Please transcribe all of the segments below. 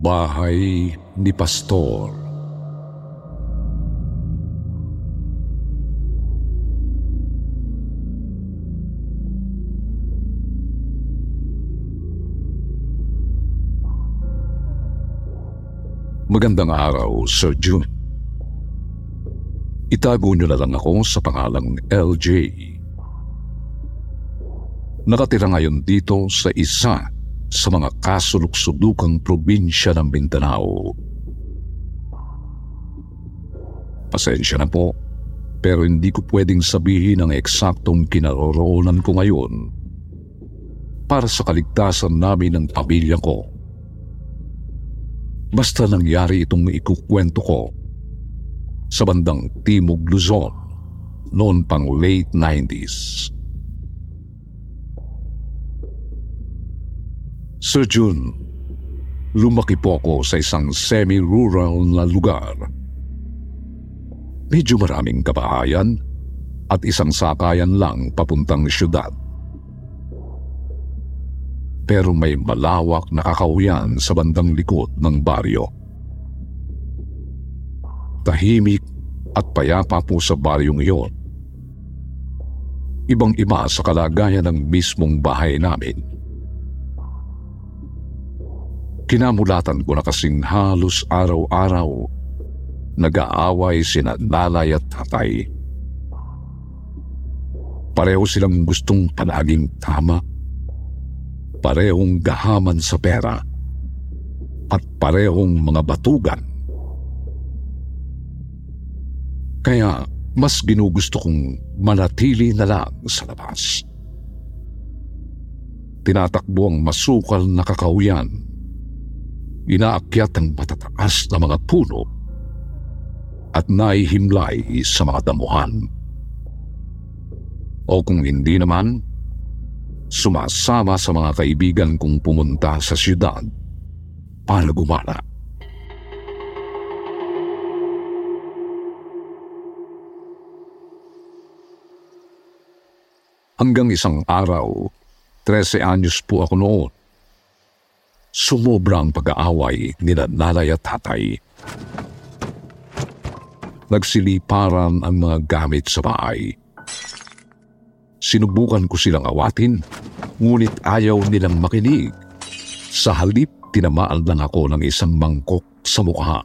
Bahay ni Pastor Magandang araw, Sir June. Itago niyo na lang ako sa pangalang LJ. Nakatira ngayon dito sa isa sa mga kasulok-sulukang probinsya ng Mindanao. Pasensya na po, pero hindi ko pwedeng sabihin ang eksaktong kinaroroonan ko ngayon para sa kaligtasan namin ng pamilya ko. Basta nangyari itong ikukwento ko sa bandang Timog Luzon noon pang late 90s. Sir June, lumaki po ako sa isang semi-rural na lugar. Medyo maraming kabahayan at isang sakayan lang papuntang syudad pero may malawak na kakahuyan sa bandang likod ng baryo. Tahimik at payapa po sa baryong iyon. Ibang-iba sa kalagayan ng mismong bahay namin. Kinamulatan ko na kasing halos araw-araw nag-aaway sina lalay at tatay. Pareho silang gustong palaging tama parehong gahaman sa pera at parehong mga batugan. Kaya mas ginugusto kong manatili na lang sa labas. Tinatakbo ang masukal na kakauyan. Inaakyat ang matataas na mga puno at naihimlay sa mga damuhan. O kung hindi naman, sumasama sa mga kaibigan kong pumunta sa siyudad para gumala. Hanggang isang araw, 13 anyos po ako noon. Sumobra ang pag-aaway ni nanay at tatay. Nagsiliparan ang mga gamit sa bahay Sinubukan ko silang awatin, ngunit ayaw nilang makinig. Sa halip, tinamaan lang ako ng isang mangkok sa mukha.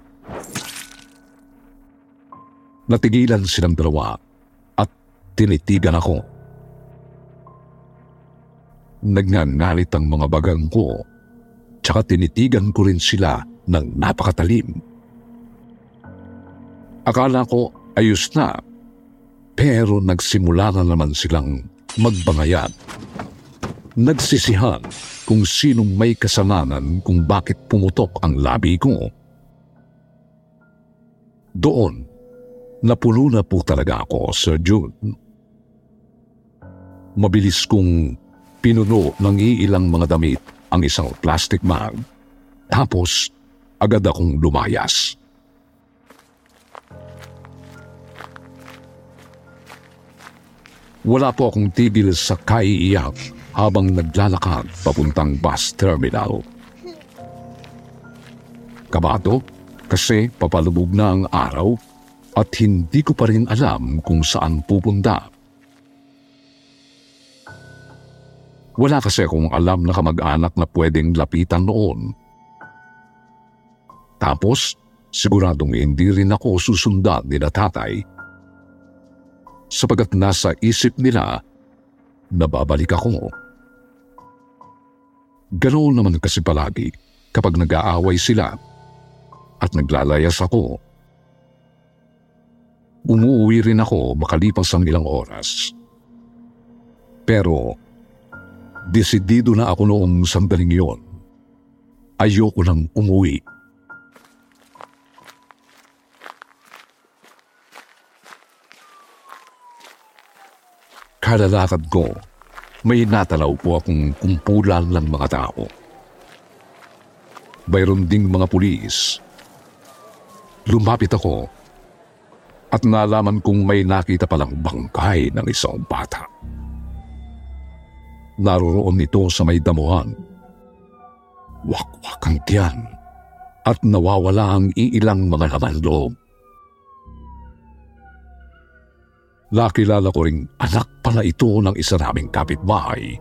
Natigilan silang dalawa at tinitigan ako. Nagngangalit ang mga bagang ko, tsaka tinitigan ko rin sila ng napakatalim. Akala ko ayos na pero nagsimula na naman silang magbangayan. Nagsisihan kung sinong may kasalanan kung bakit pumutok ang labi ko. Doon, napulo na po talaga ako, Sir June. Mabilis kong pinuno ng iilang mga damit ang isang plastic bag. Tapos, agad akong lumayas. Wala po akong tigil sa kaiiyak habang naglalakad papuntang bus terminal. Kabado kasi papalubog na ang araw at hindi ko pa rin alam kung saan pupunta. Wala kasi akong alam na kamag-anak na pwedeng lapitan noon. Tapos, siguradong hindi rin ako susundan ni na tatay sapagat nasa isip nila na babalik ako. Ganoon naman kasi palagi kapag nag-aaway sila at naglalayas ako. Umuwi rin ako makalipas ang ilang oras. Pero, desidido na ako noong sandaling yon. Ayoko nang umuwi. Kada lakad ko, may natalaw po akong kumpulan ng mga tao. Mayroon ding mga pulis. Lumapit ako at nalaman kong may nakita palang bangkay ng isang bata. Naroroon ito sa may damuhan. Wakwak ang tiyan at nawawala ang iilang mga laman loob. Nakilala ko ring anak pala ito ng isa naming kapitbahay.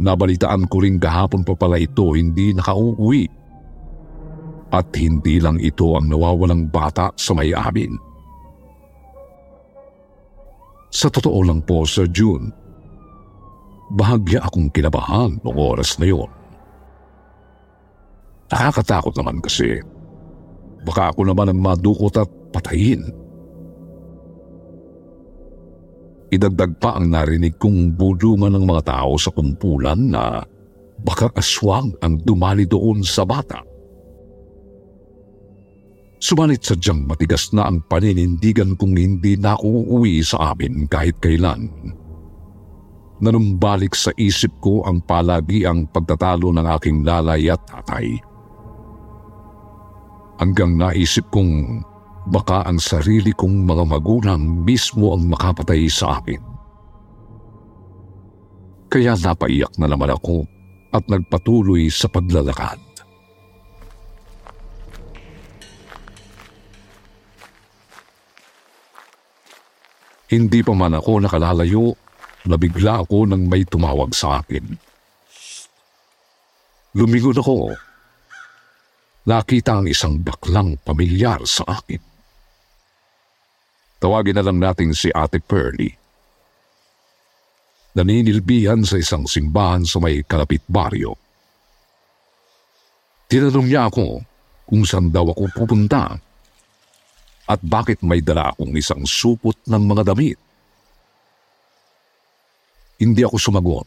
Nabalitaan ko rin kahapon pa pala ito hindi nakauwi. At hindi lang ito ang nawawalang bata sa may amin. Sa totoo lang po, Sir June, bahagya akong kinabahan noong oras na yon. Nakakatakot naman kasi. Baka ako naman ang madukot at patayin. Idagdag pa ang narinig kong budungan ng mga tao sa kumpulan na baka aswang ang dumali doon sa bata. Sumanit sadyang matigas na ang paninindigan kung hindi na ako uuwi sa amin kahit kailan. Nanumbalik sa isip ko ang palagi ang pagtatalo ng aking lalay at tatay. Hanggang naisip kong baka ang sarili kong mga magulang mismo ang makapatay sa akin. Kaya napaiyak na naman ako at nagpatuloy sa paglalakad. Hindi pa man ako nakalalayo, nabigla ako nang may tumawag sa akin. Lumingon ako. Nakita ang isang baklang pamilyar sa akin. Tawagin na lang natin si Ate Pearly. Naninilbihan sa isang simbahan sa may kalapit baryo. Tinanong niya ako kung saan daw ako pupunta at bakit may dala akong isang supot ng mga damit. Hindi ako sumagot.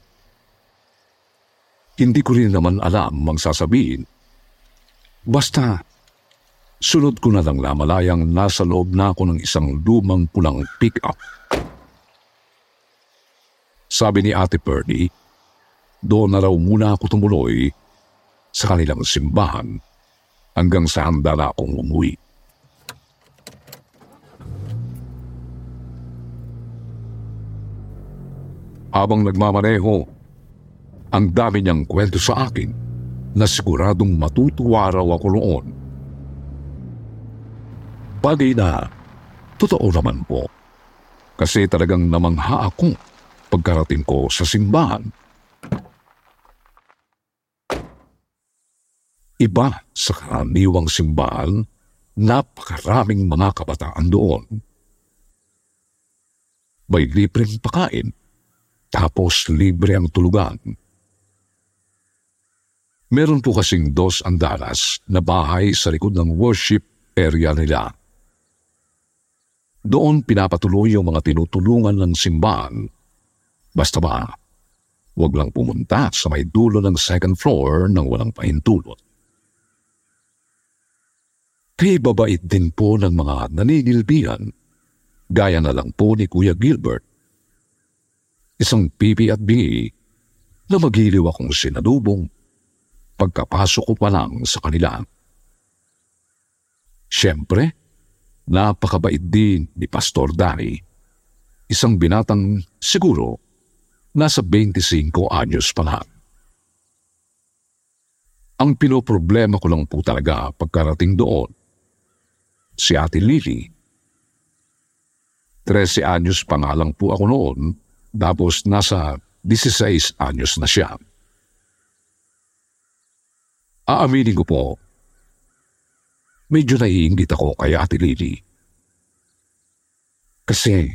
Hindi ko rin naman alam ang sasabihin. Basta Sunod ko na lang namalayang nasa loob na ako ng isang lumang pulang pick-up. Sabi ni Ate Purdy, doon na raw muna ako tumuloy sa kanilang simbahan hanggang sa handa na akong umuwi. Habang nagmamaneho, ang dami niyang kwento sa akin na siguradong matutuwa raw ako noon Bagay na totoo naman po. Kasi talagang namangha ako pagkarating ko sa simbahan. Iba sa karaniwang simbahan, napakaraming mga kabataan doon. May libreng pakain, tapos libre ang tulugan. Meron po kasing dos andalas na bahay sa likod ng worship area nila. Doon pinapatuloy yung mga tinutulungan ng simbahan. Basta ba, huwag lang pumunta sa may dulo ng second floor nang walang pahintulot. Kay babait din po ng mga naninilbihan, gaya na lang po ni Kuya Gilbert. Isang pipi at bingi na magiliw akong sinadubong pagkapasok ko pa lang sa kanila. Siyempre, Napakabait din ni Pastor Danny. Isang binatang siguro nasa 25 anyos pa lang. Ang pinoproblema ko lang po talaga pagkarating doon, si Ate Lily. 13 anyos pa nga lang po ako noon, tapos nasa 16 anyos na siya. Aaminin ko po, medyo naiingit ako kay Ate Lily. Kasi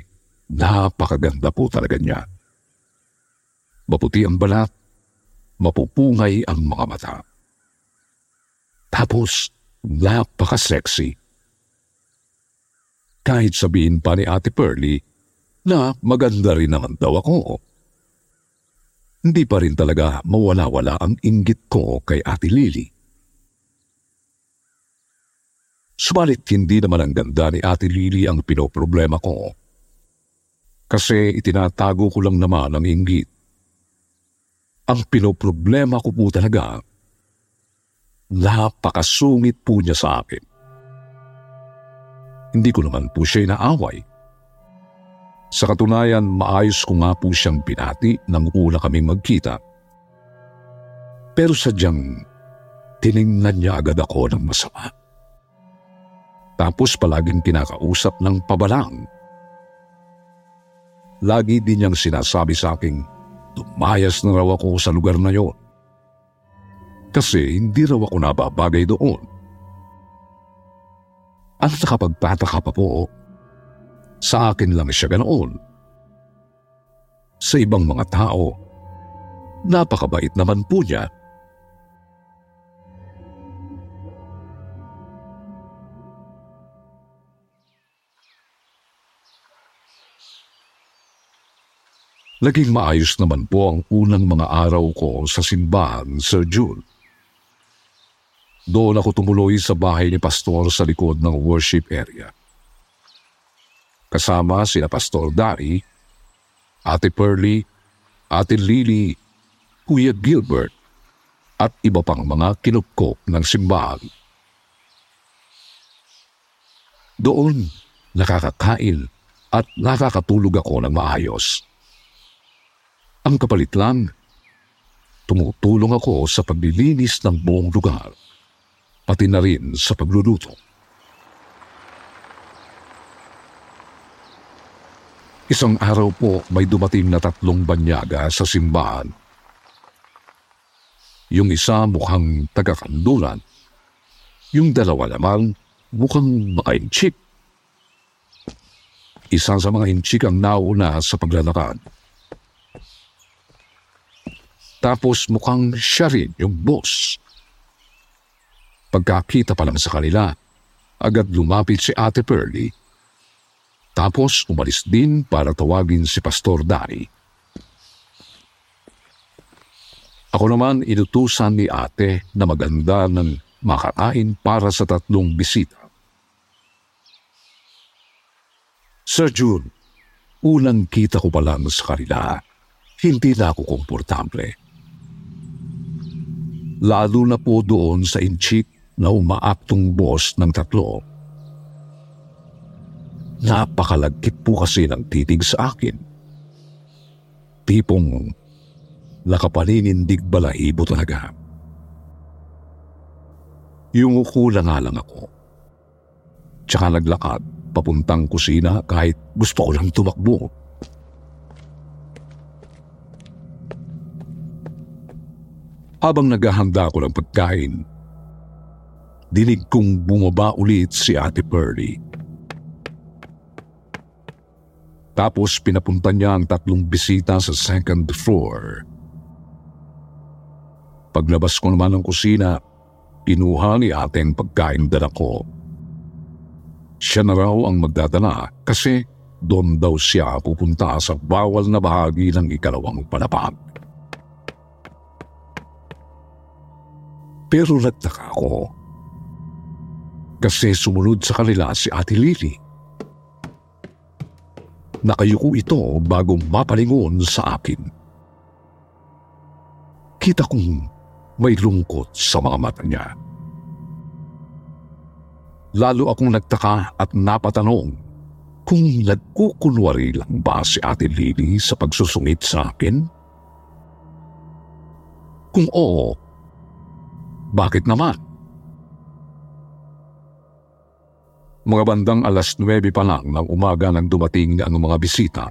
napakaganda po talaga niya. Maputi ang balat, mapupungay ang mga mata. Tapos napaka-sexy. Kahit sabihin pa ni Ate Pearly na maganda rin naman daw ako. Hindi pa rin talaga mawala-wala ang inggit ko kay Ate Lily. Subalit hindi naman ang ganda ni Ate Lily ang pinoproblema ko. Kasi itinatago ko lang naman ang inggit. Ang pinoproblema ko po talaga, napakasungit po niya sa akin. Hindi ko naman po siya inaaway. Sa katunayan, maayos ko nga po siyang pinati nang una kaming magkita. Pero sadyang tiningnan niya agad ako ng masama. Tapos palaging kinakausap ng pabalang. Lagi din niyang sinasabi sa akin, tumayas na raw ako sa lugar na yon. Kasi hindi raw ako nababagay doon. Ang nakapagtataka pa po, sa akin lang siya ganoon. Sa ibang mga tao, napakabait naman po niya. Naging maayos naman po ang unang mga araw ko sa simbahan, Sir June. Doon ako tumuloy sa bahay ni Pastor sa likod ng worship area. Kasama sina Pastor Dari, Ate Pearly, Ate Lily, Kuya Gilbert, at iba pang mga kinupkop ng simbahan. Doon, nakakakain at nakakatulog ako ng maayos. Ang kapalit lang, tumutulong ako sa paglilinis ng buong lugar, pati na rin sa pagluluto. Isang araw po may dumating na tatlong banyaga sa simbahan. Yung isa mukhang taga-kandulan. Yung dalawa naman mukhang maka-inchik. Isa sa mga inchik ang nauna sa paglalakad. Tapos mukhang siya rin yung boss. Pagkakita pa lang sa kanila, agad lumapit si Ate Pearly. Tapos umalis din para tawagin si Pastor Dari. Ako naman inutusan ni ate na maganda ng makakain para sa tatlong bisita. Sir June, unang kita ko pa lang sa kanila, hindi na ako komportable lalo na po doon sa inchik na umaaptong boss ng tatlo. Napakalagkit po kasi ng titig sa akin. Tipong nakapaninindig balahibo talaga. Yung ukula nga lang ako. Tsaka naglakad papuntang kusina kahit gusto ko lang tumakbo. Habang naghahanda ako ng pagkain, dinig kong bumaba ulit si Ate Pearly. Tapos pinapunta niya ang tatlong bisita sa second floor. Paglabas ko naman ng kusina, kinuha ni ate ang pagkain dala ko. Siya na raw ang magdadala kasi doon daw siya pupunta sa bawal na bahagi ng ikalawang palapag. Pero nagtaka ako. Kasi sumunod sa kanila si Ate Lily. Nakayuko ito bago mapalingon sa akin. Kita kong may lungkot sa mga mata niya. Lalo akong nagtaka at napatanong kung nagkukunwari lang ba si Ate Lily sa pagsusungit sa akin? Kung oo, bakit naman? Mga bandang alas 9 pa lang ng umaga nang dumating ang mga bisita.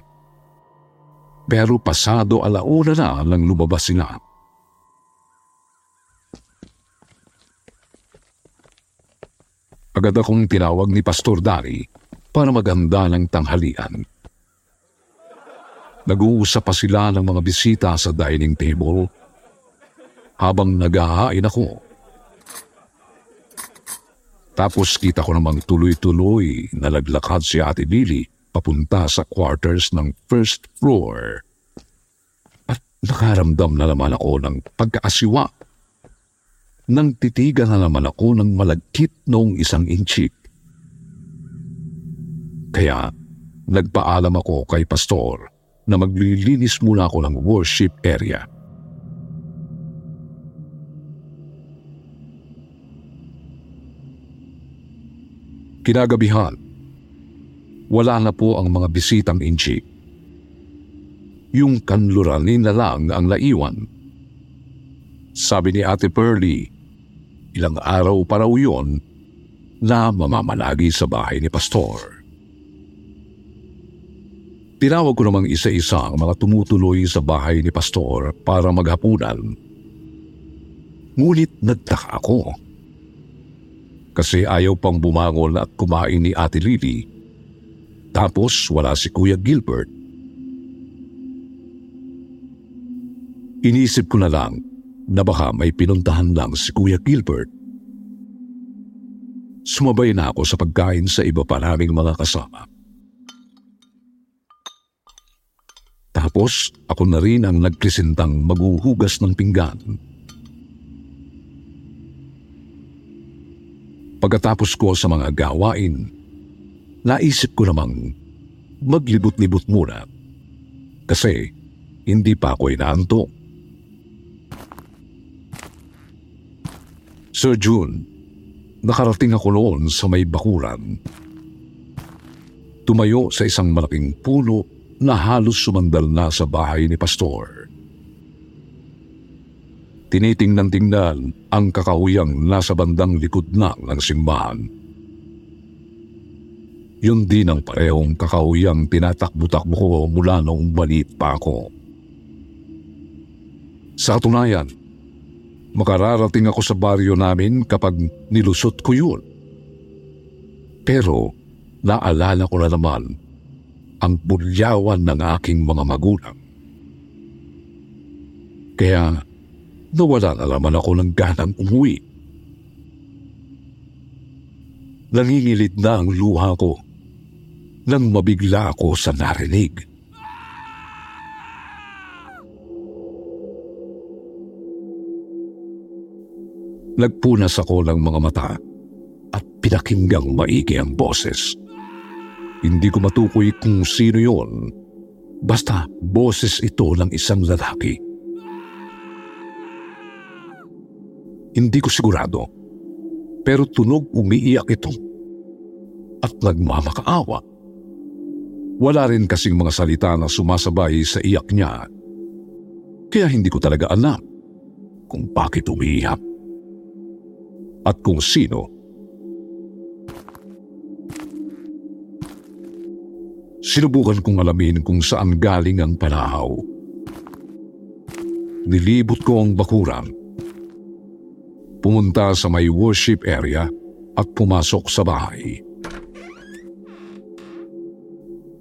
Pero pasado alauna na nang lumabas sila. Agad akong tinawag ni Pastor Dari para maganda ng tanghalian. Nag-uusap pa sila ng mga bisita sa dining table habang naghahain ako tapos kita ko namang tuloy-tuloy na naglakad si Ate Lily papunta sa quarters ng first floor. At nakaramdam na naman ako ng pagkaasiwa. Nang titigan na naman ako ng malagkit noong isang inchik. Kaya nagpaalam ako kay pastor na maglilinis muna ako ng worship area. Kinagabihan, wala na po ang mga bisitang inchi. Yung kanluranin na lang ang naiwan. Sabi ni Ate Pearlie, ilang araw pa raw yun na mamamalagi sa bahay ni Pastor. Tinawag ko namang isa-isa ang mga tumutuloy sa bahay ni Pastor para maghapunan. Ngunit nagtaka ako. Kasi ayaw pang bumangon at kumain ni Ate Lily. Tapos wala si Kuya Gilbert. Inisip ko na lang na baka may pinuntahan lang si Kuya Gilbert. Sumabay na ako sa pagkain sa iba pa naming mga kasama. Tapos ako na rin ang nagpresentang maghuhugas ng pinggan. Pagkatapos ko sa mga gawain, naisip ko namang maglibot-libot muna kasi hindi pa ako inaantok. Sir June, nakarating ako noon sa may bakuran. Tumayo sa isang malaking puno na halos sumandal na sa bahay ni Pastor. Tinitingnan-tingnan ang kakahuyang nasa bandang likod na ng simbahan. Yun din ang parehong kakahuyang tinatakbo-takbo ko mula noong maliit pa ako. Sa katunayan, makararating ako sa baryo namin kapag nilusot ko yun. Pero naalala ko na naman ang bulyawan ng aking mga magulang. Kaya nawala na naman ako ng ganang umuwi. Nangingilid na ang luha ko nang mabigla ako sa narinig. Nagpunas ako ng mga mata at pinakinggang maigi ang boses. Hindi ko matukoy kung sino yon. Basta boses ito ng isang lalaki. Hindi ko sigurado. Pero tunog umiiyak ito. At nagmamakaawa. Wala rin kasing mga salita na sumasabay sa iyak niya. Kaya hindi ko talaga alam kung bakit umiiyak. At kung sino. Sinubukan kong alamin kung saan galing ang palahaw. Nilibot ko ang bakuran pumunta sa may worship area at pumasok sa bahay.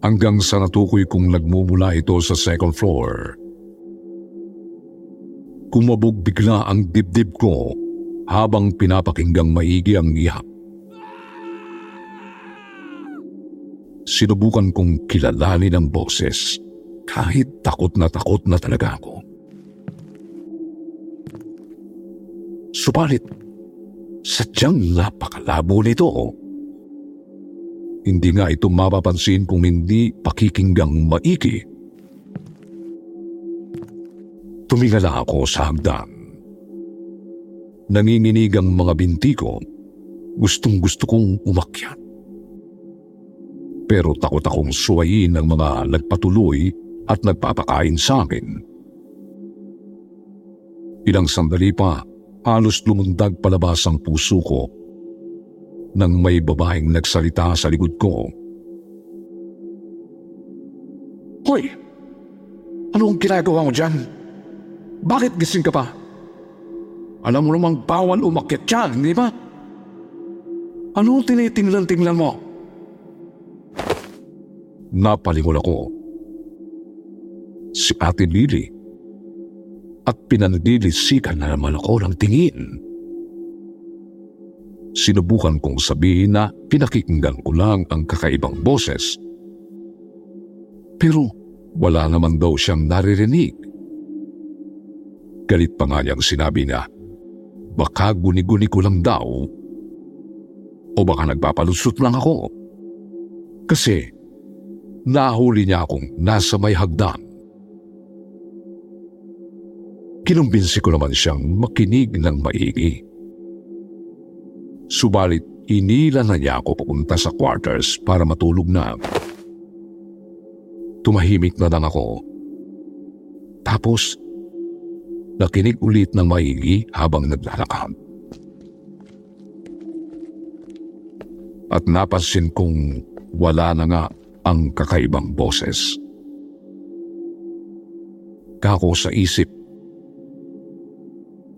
Hanggang sa natukoy kong nagmumula ito sa second floor. Kumabog bigla ang dibdib ko habang pinapakinggang maigi ang iyak. Sinubukan kong kilalanin ang boses kahit takot na takot na talaga ako. Subalit, sadyang napakalabo nito. Hindi nga ito mapapansin kung hindi pakikinggang maiki. Tumingala ako sa hagdan. Nanginginig ang mga binti ko. Gustong gusto kong umakyat. Pero takot akong suwayin ng mga nagpatuloy at nagpapakain sa akin. Ilang sandali pa, halos lumundag palabas ang puso ko nang may babaeng nagsalita sa likod ko. Hoy! Anong ginagawa mo dyan? Bakit gising ka pa? Alam mo namang bawal umakyat dyan, di ba? Ano tinitingnan-tingnan mo? Napalingon ako. Si Ate Lily at pinanilisikan na naman ako ng tingin. Sinubukan kong sabihin na pinakikinggan ko lang ang kakaibang boses Pero wala naman daw siyang naririnig. Galit pa nga niyang sinabi niya, baka guni-guni ko lang daw o baka nagpapalusot lang ako. Kasi nahuli niya akong nasa may hagdan. Kinumbinsi ko naman siyang makinig ng maigi. Subalit inila na niya ako papunta sa quarters para matulog na. Tumahimik na lang ako. Tapos, nakinig ulit ng maigi habang naglalakad. At napansin kong wala na nga ang kakaibang boses. Kako sa isip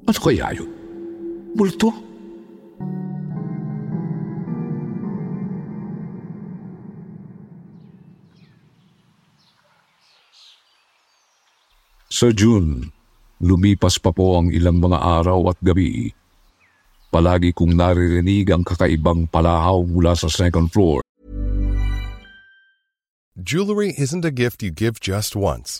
ano kaya yun? Multo? Sa June, lumipas pa po ang ilang mga araw at gabi. Palagi kong naririnig ang kakaibang palahaw mula sa second floor. Jewelry isn't a gift you give just once.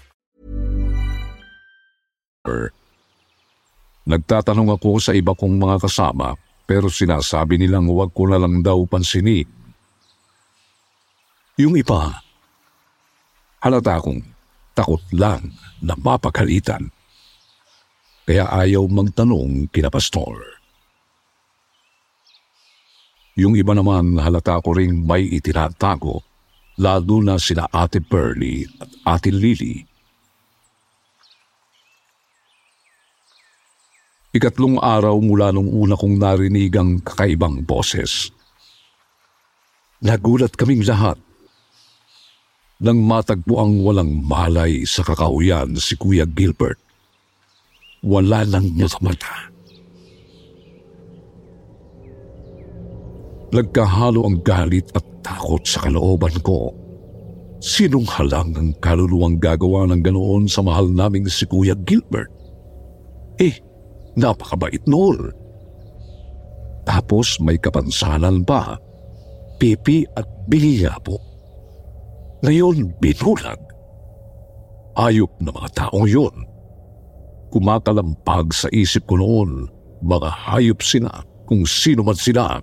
Nagtatanong ako sa iba kong mga kasama pero sinasabi nilang huwag ko na lang daw pansinin. Yung iba, halata akong takot lang na mapagalitan. Kaya ayaw magtanong kina pastor. Yung iba naman halata ko ring may itinatago lalo na sina Ate Pearlie at Ate Lily Ikatlong araw mula nung una kong narinig ang kakaibang boses. Nagulat kaming lahat. Nang matagpo ang walang malay sa kakauyan si Kuya Gilbert. Wala lang niya sa mata. Nagkahalo ang galit at takot sa kalooban ko. Sinong halang ang kaluluwang gagawa ng ganoon sa mahal naming si Kuya Gilbert? Eh, Napakabait noon. Tapos may kapansanan pa, pipi at biliya po. Ngayon binulag. Ayop na mga taong yon. Kumakalampag sa isip ko noon, mga hayop sila kung sino man sila.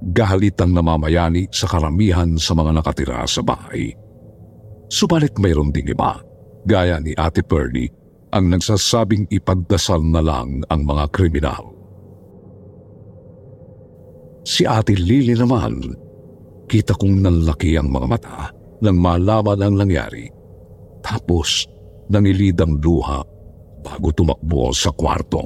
Galit ang namamayani sa karamihan sa mga nakatira sa bahay. Subalit mayroon ding iba, gaya ni Ate Pearlie ang nagsasabing ipagdasal na lang ang mga kriminal. Si Ate Lily naman, kita kong nanlaki ang mga mata nang malaman ang nangyari. Tapos, nangilid ang luha bago tumakbo sa kwarto.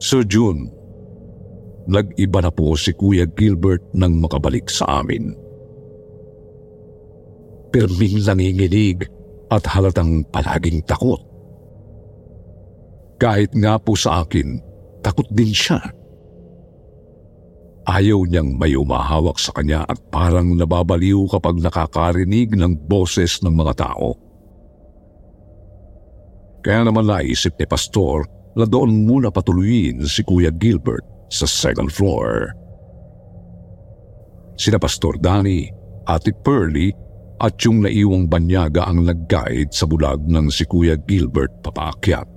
Sir June, nag-iba na po si Kuya Gilbert nang makabalik sa amin pirming nanginginig at halatang palaging takot. Kahit nga po sa akin, takot din siya. Ayaw niyang may umahawak sa kanya at parang nababaliw kapag nakakarinig ng boses ng mga tao. Kaya naman naisip ni Pastor na doon muna patuloyin si Kuya Gilbert sa second floor. Sina Pastor Danny, Ate Pearlie at yung naiwang banyaga ang nag-guide sa bulag ng si Kuya Gilbert papaakyat.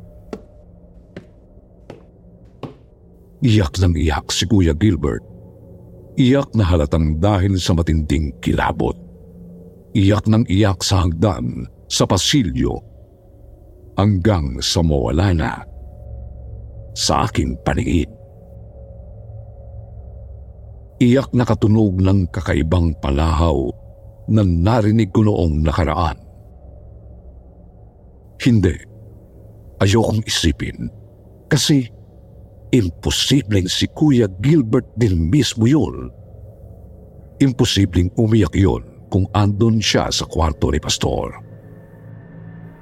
Iyak ng iyak si Kuya Gilbert. Iyak na halatang dahil sa matinding kilabot. Iyak ng iyak sa hagdan, sa pasilyo, hanggang sa mawala na sa aking paningin. Iyak na katunog ng kakaibang palahaw na narinig ko noong nakaraan. Hindi. Ayokong isipin. Kasi imposibleng si Kuya Gilbert din mismo yun. Imposibleng umiyak yun kung andon siya sa kwarto ni Pastor.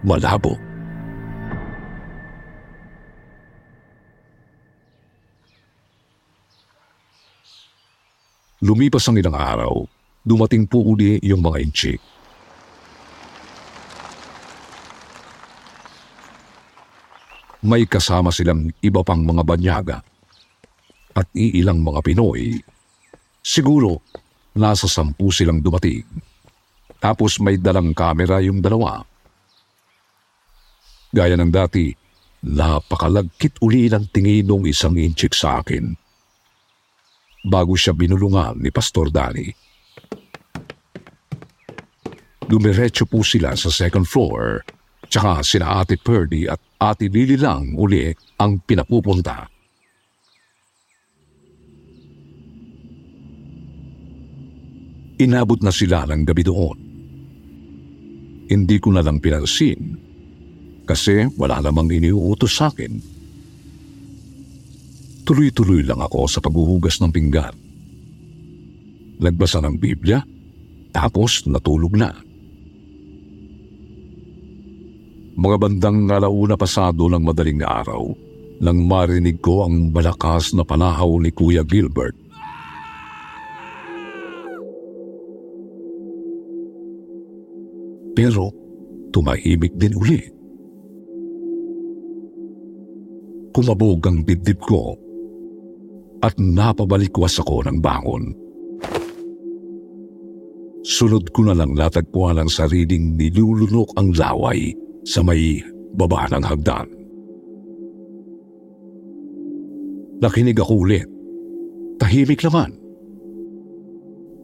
Malabo. Lumipas ang ilang araw, dumating po uli yung mga inchik. May kasama silang iba pang mga banyaga at iilang mga Pinoy. Siguro, nasa sampu silang dumating. Tapos may dalang kamera yung dalawa. Gaya ng dati, napakalagkit uli ng tingin ng isang inchik sa akin. Bago siya binulungan ni Pastor Danny. Dumiretso po sila sa second floor, tsaka sina Ate Purdy at Ate Lily lang uli ang pinapupunta. Inabot na sila ng gabi doon. Hindi ko na lang pinansin kasi wala namang iniuutos sa akin. Tuloy-tuloy lang ako sa paghuhugas ng pinggan. Nagbasa ng Biblia, tapos natulog na. Mga bandang alauna pasado ng madaling araw, nang marinig ko ang malakas na panahaw ni Kuya Gilbert. Pero tumahimik din uli. Kumabog ang dibdib ko at napabalikwas ako ng bangon. Sunod ko na lang natagpuan ang sariling nilulunok ang laway sa may baba ng hagdan. Nakinig ako ulit. Tahimik naman.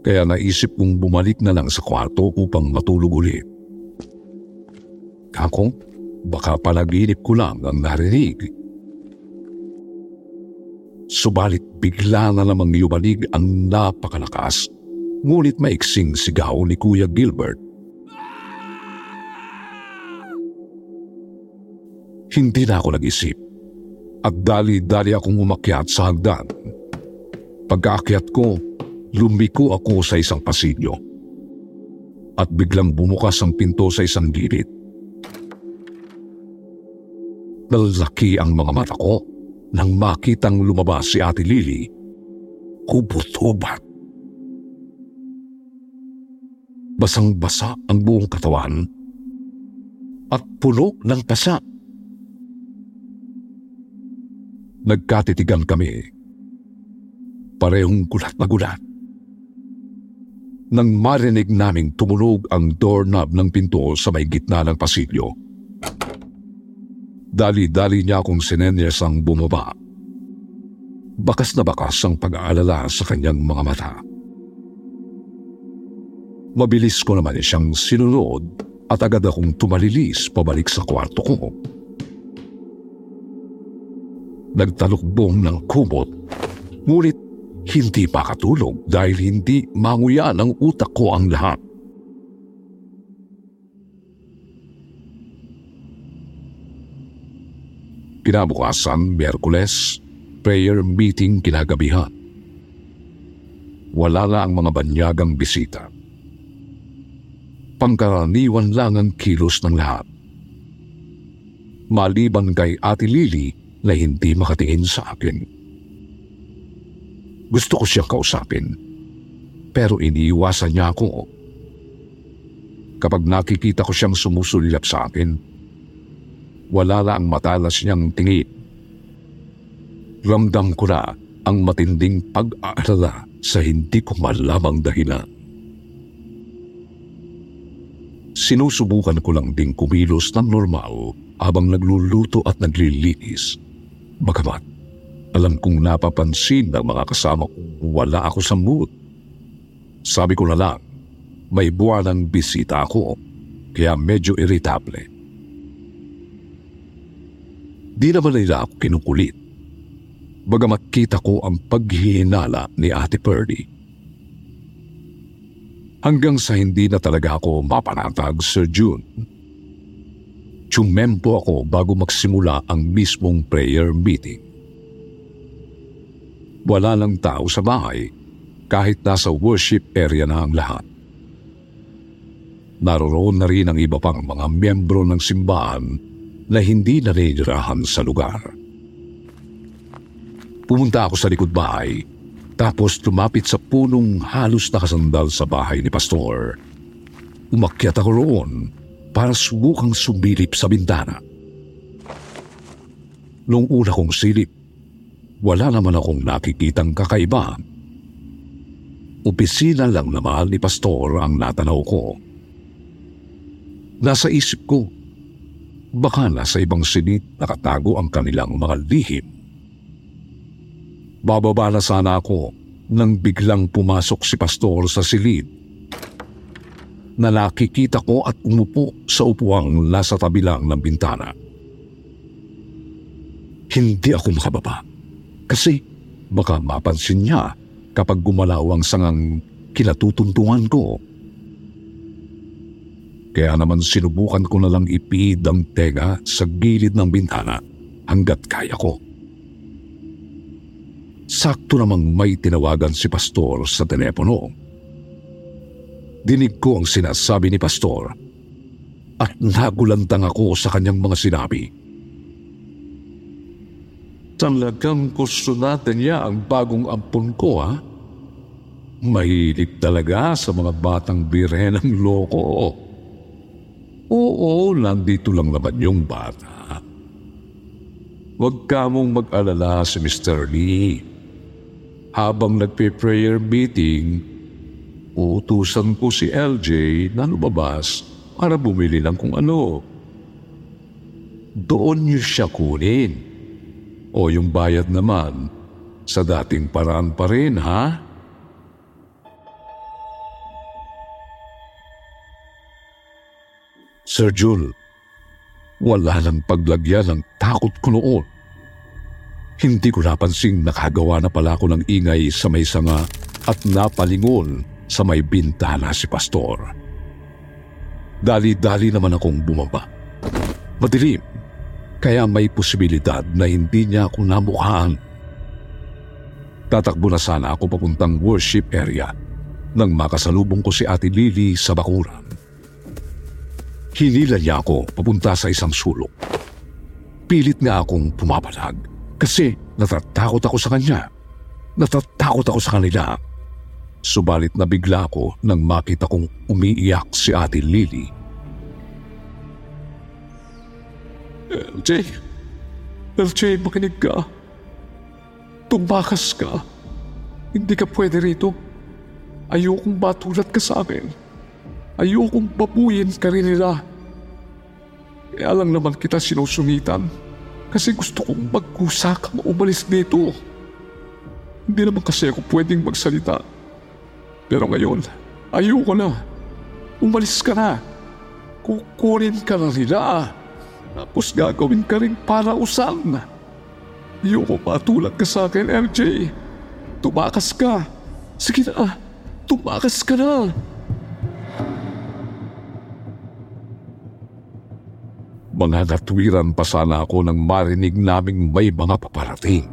Kaya naisip kong bumalik na lang sa kwarto upang matulog ulit. Kako, baka panaginip ko lang ang narinig. Subalit bigla na namang yumanig ang napakalakas, ngunit maiksing sigaw ni Kuya Gilbert. Hindi na ako nag-isip at dali-dali akong umakyat sa hagdan. Pagkaakyat ko, lumiko ako sa isang pasilyo at biglang bumukas ang pinto sa isang gilid. Nalaki ang mga mata ko nang makitang lumabas si Ate Lily. Hubot-hubat. Basang-basa ang buong katawan at puno ng pasa. Nagkatitigan kami. Parehong gulat na gulat. Nang marinig naming tumunog ang doorknob ng pinto sa may gitna ng pasilyo. Dali-dali niya akong sinenyas ang bumaba. Bakas na bakas ang pag-aalala sa kanyang mga mata. Mabilis ko naman siyang sinunod at agad akong tumalilis pabalik sa kwarto ko. Nagtalukbong ng kumot, ngunit hindi pa katulog dahil hindi manguya ng utak ko ang lahat. Kinabukasan, Miyerkules, prayer meeting kinagabihan. Wala na ang mga banyagang bisita. Pangkaraniwan lang ang kilos ng lahat. Maliban kay Ate Lily na hindi makatingin sa akin. Gusto ko siyang kausapin, pero iniiwasan niya ako. Kapag nakikita ko siyang sumusulilap sa akin, wala na ang matalas niyang tingin. Ramdam ko na ang matinding pag-aalala sa hindi ko malamang dahilan. Sinusubukan ko lang ding kumilos ng normal habang nagluluto at naglilinis. Bagamat Alam kong napapansin ng mga kasama kong wala ako sa mood. Sabi ko na lang, may buwanang bisita ako, kaya medyo irritable. Di naman nila ako kinukulit. Bagamat kita ko ang paghihinala ni Ate Purdy. Hanggang sa hindi na talaga ako mapanatag, Sir June. Tsumempo ako bago magsimula ang mismong prayer meeting. Wala lang tao sa bahay kahit nasa worship area na ang lahat. Naroroon na rin ang iba pang mga miyembro ng simbahan na hindi naninirahan sa lugar. Pumunta ako sa likod bahay tapos lumapit sa punong halos nakasandal sa bahay ni Pastor. Umakyat ako roon para subukang sumilip sa bintana. Noong una kong silip, wala naman akong nakikitang kakaiba. Opisina lang naman ni Pastor ang natanaw ko. Nasa isip ko, baka nasa ibang sinit nakatago ang kanilang mga lihim. Bababa na sana ako nang biglang pumasok si Pastor sa silid na nakikita ko at umupo sa upuang nasa tabi lang ng bintana. Hindi ako makababa kasi baka mapansin niya kapag gumalaw ang sangang kinatutuntungan ko. Kaya naman sinubukan ko na lang ipid ang tenga sa gilid ng bintana hanggat kaya ko. Sakto namang may tinawagan si Pastor sa telepono. Dinig ko ang sinasabi ni Pastor at nagulantang ako sa kanyang mga sinabi. Talagang gusto natin niya ang bagong ampon ko ha? Mahilig talaga sa mga batang birhen ng loko. Oo, nandito lang naman yung bata. Huwag ka mong mag-alala si Mr. Lee. Habang nagpe-prayer meeting, uutusan ko si LJ na lumabas para bumili ng kung ano. Doon niyo siya kunin. O yung bayad naman, sa dating paraan pa rin, ha? Sir Jul, wala lang paglagyan ng takot ko noon. Hindi ko napansing nakagawa na pala ako ng ingay sa may sanga at napalingon sa may bintana si Pastor. Dali-dali naman akong bumaba. Madilim, kaya may posibilidad na hindi niya ako namukhaan. Tatakbo na sana ako papuntang worship area nang makasalubong ko si Ate Lily sa bakuran. Hinila niya ako papunta sa isang sulok. Pilit nga akong pumapalag kasi natatakot ako sa kanya. Natatakot ako sa kanila. Subalit na bigla ako nang makita kong umiiyak si Ate Lily. LJ, LJ, makinig ka. Tumakas ka. Hindi ka pwede rito. Ayokong matulat ka sa akin. Ayokong babuyin ka rin nila. Kaya lang naman kita sinusungitan kasi gusto kong magkusa kang umalis dito. Hindi naman kasi ako pwedeng magsalita. Pero ngayon, ayoko na. Umalis ka na. Kukunin ka na nila. Tapos gagawin ka rin para usan. Ayoko patulad ka sa akin, MJ. Tumakas ka. Sige na, tumakas ka na. Mga natwiran pa sana ako nang marinig naming may mga paparating.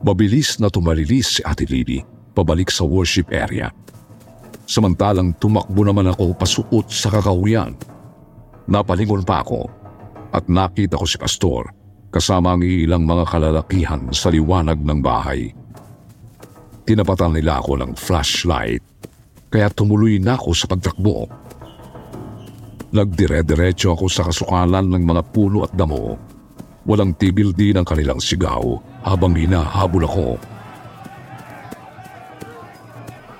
Mabilis na tumalilis si Ate Lily pabalik sa worship area. Samantalang tumakbo naman ako pasuot sa kakahuyan. Napalingon pa ako at nakita ko si Pastor kasama ang ilang mga kalalakihan sa liwanag ng bahay. Tinapatan nila ako ng flashlight kaya tumuloy na ako sa pagtakbo. Nagdire-diretso ako sa kasukalan ng mga puno at damo. Walang tigil din ang kanilang sigaw habang hinahabol ako.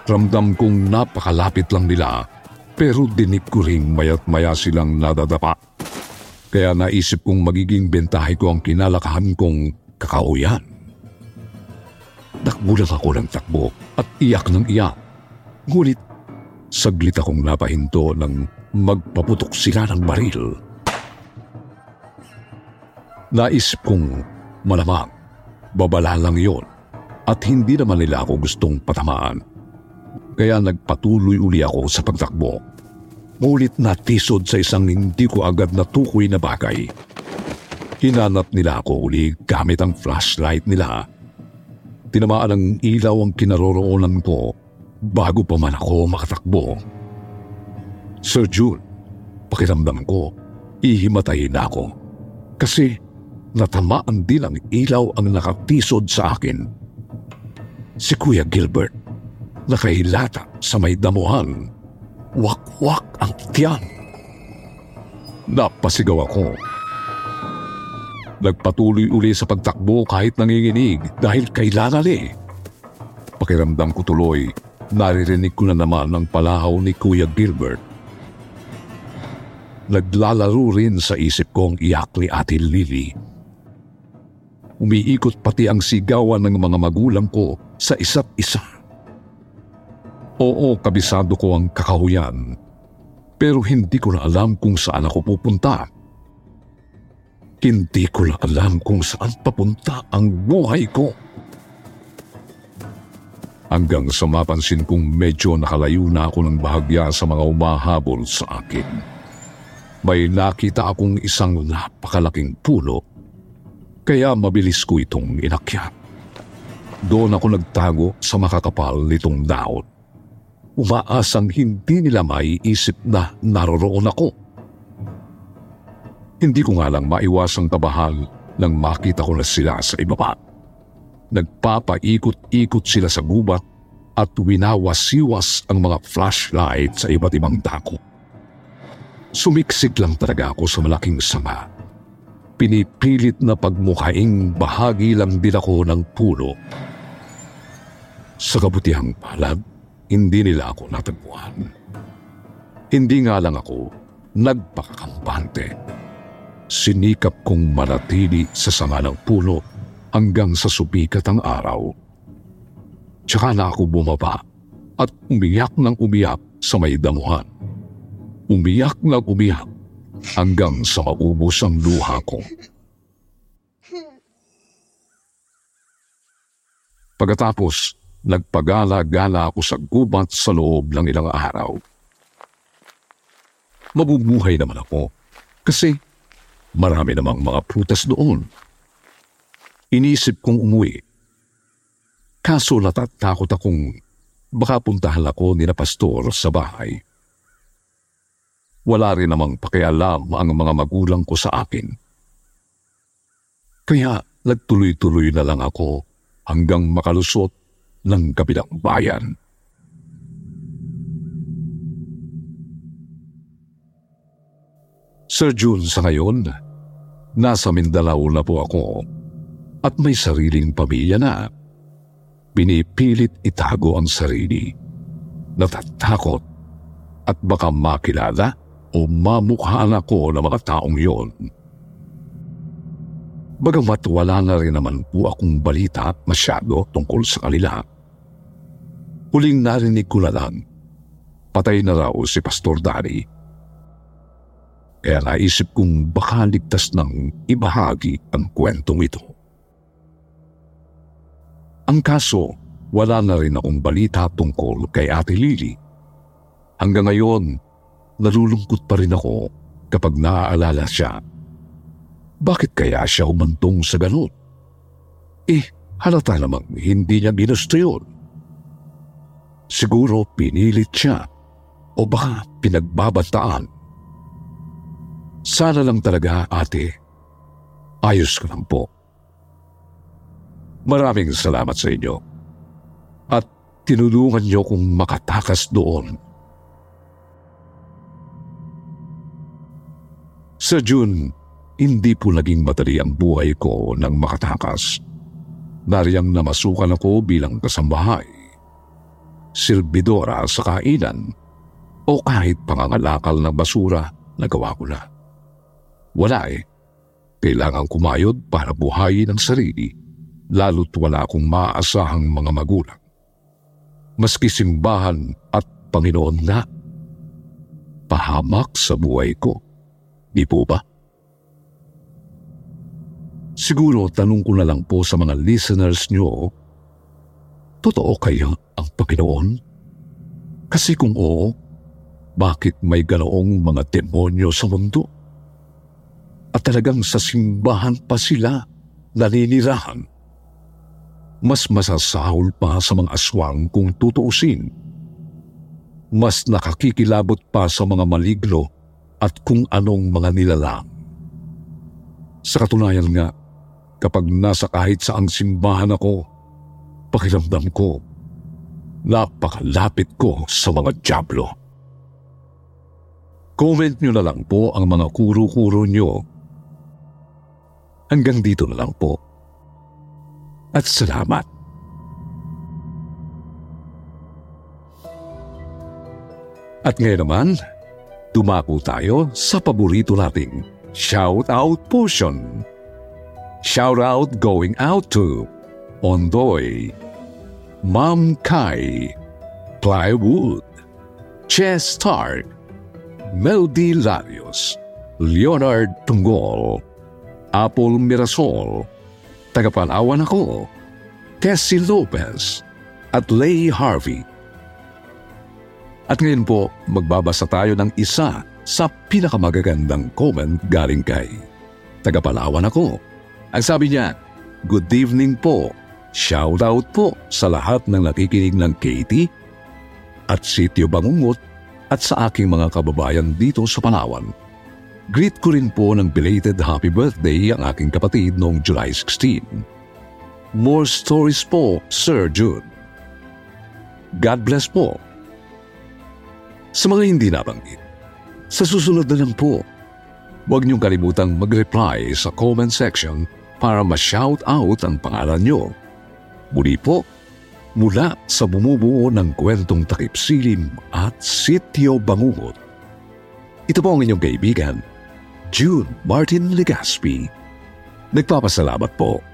Ramdam kong napakalapit lang nila pero dinig ko ring mayat maya silang nadadapa. Kaya naisip kong magiging bentahe ko ang kinalakahan kong kakauyan. Takbo lang ako ng takbo at iyak ng iyak. Ngunit saglit akong napahinto nang magpaputok sila ng baril. Naisip kong malamang babala lang yon at hindi naman nila ako gustong patamaan. Kaya nagpatuloy uli ako sa pagtakbo. Ngunit natisod sa isang hindi ko agad natukoy na bagay. Hinanap nila ako uli gamit ang flashlight nila. Tinamaan ng ilaw ang kinaroroonan ko bago pa man ako makatakbo. Sir June, pakiramdam ko, ihimatayin na ako. Kasi natamaan din ang ilaw ang nakatisod sa akin. Si Kuya Gilbert, nakahilata sa may damuhan. Wak-wak ang tiyan. Napasigaw ako. Nagpatuloy uli sa pagtakbo kahit nanginginig dahil kailangan eh. Pakiramdam ko tuloy, naririnig ko na naman ang palahaw ni Kuya Gilbert. Naglalaro rin sa isip ko ang iyak ni Ate Lily. Umiikot pati ang sigawan ng mga magulang ko sa isa't isa. Oo, kabisado ko ang kakahuyan. Pero hindi ko na alam kung saan ako pupunta. Hindi ko na alam kung saan papunta ang buhay ko. Hanggang sa mapansin kong medyo nakalayo na ako ng bahagya sa mga umahabol sa akin. May nakita akong isang napakalaking pulo kaya mabilis ko itong inakyat. Doon ako nagtago sa makakapal nitong daot umaasang hindi nila maiisip na naroroon ako. Hindi ko nga lang maiwasang tabahan nang makita ko na sila sa ibaba. Nagpapaikot-ikot sila sa gubat at winawasiwas ang mga flashlight sa iba't ibang dako. Sumiksik lang talaga ako sa malaking sama. Pinipilit na pagmukhaing bahagi lang din ako ng pulo. Sa kabutihang palad, hindi nila ako natagpuan. Hindi nga lang ako nagpakakampante. Sinikap kong manatili sa sama ng puno hanggang sa sumikat ang araw. Tsaka na ako bumaba at umiyak ng umiyak sa may damuhan. Umiyak na umiyak hanggang sa maubos ang luha ko. Pagkatapos, Nagpagala-gala ako sa gubat sa loob ng ilang araw. Mabubuhay naman ako kasi marami namang mga prutas doon. Inisip kong umuwi. Kaso natatakot akong baka puntahan ako ni na pastor sa bahay. Wala rin namang pakialam ang mga magulang ko sa akin. Kaya nagtuloy-tuloy na lang ako hanggang makalusot ng kabilang bayan. Sir June, sa ngayon, nasa Mindanao na po ako at may sariling pamilya na. Pinipilit itago ang sarili. Natatakot at baka makilala o mamukhaan ako ng mga taong yon. Bagamat wala na rin naman po akong balita masyado tungkol sa kanila. Huling narinig ko na lang, patay na raw si Pastor Danny. Kaya naisip kong baka ligtas ng ibahagi ang kwentong ito. Ang kaso, wala na rin akong balita tungkol kay Ate Lily. Hanggang ngayon, nalulungkot pa rin ako kapag naaalala siya. Bakit kaya siya humantong sa ganun? Eh, halata namang hindi niya ginusto yun. Siguro pinilit siya o baka pinagbabantaan. Sana lang talaga, ate. Ayos ka lang po. Maraming salamat sa inyo. At tinulungan niyo kong makatakas doon. Sa June, hindi po naging madali ang buhay ko nang makatakas. Nariyang namasukan ako bilang kasambahay silbidora sa kainan o kahit pangangalakal ng basura na gawa ko na. Wala eh. Kailangan kumayod para buhayin ang sarili lalo't wala akong maaasahang mga magulang. Maski simbahan at Panginoon nga, pahamak sa buhay ko. Di po ba? Siguro tanong ko na lang po sa mga listeners nyo, totoo kaya ang Panginoon? Kasi kung oo, bakit may ganoong mga demonyo sa mundo? At talagang sa simbahan pa sila naninirahan. Mas masasahol pa sa mga aswang kung tutuusin. Mas nakakikilabot pa sa mga maligno at kung anong mga nilalang. Sa katunayan nga, kapag nasa kahit saang simbahan ako, pakiramdam ko, napakalapit ko sa mga jablo. Comment nyo na lang po ang mga kuro-kuro nyo. Hanggang dito na lang po. At salamat. At ngayon naman, dumako tayo sa paborito nating shout out portion. Shout out going out to Ondoy, Mom Kai, Plywood, Chess Stark, Meldy Larios, Leonard Tunggol, Apple Mirasol, Tagapanawan ako, Tessie Lopez, at Lay Harvey. At ngayon po, magbabasa tayo ng isa sa pinakamagagandang comment galing kay Tagapalawan ako. Ang sabi niya, Good evening po. Shout out po sa lahat ng nakikinig ng Katie at Sityo Bangungot at sa aking mga kababayan dito sa Palawan. Greet ko rin po ng belated happy birthday ang aking kapatid noong July 16. More stories po, Sir Jude. God bless po. Sa mga hindi nabanggit, sa susunod na lang po, huwag niyong kalimutang mag-reply sa comment section para ma-shout out ang pangalan niyo. Muli po, mula sa bumubuo ng kwentong takip silim at sityo bangungot. Ito po ang inyong kaibigan, June Martin Legaspi. Nagpapasalamat po.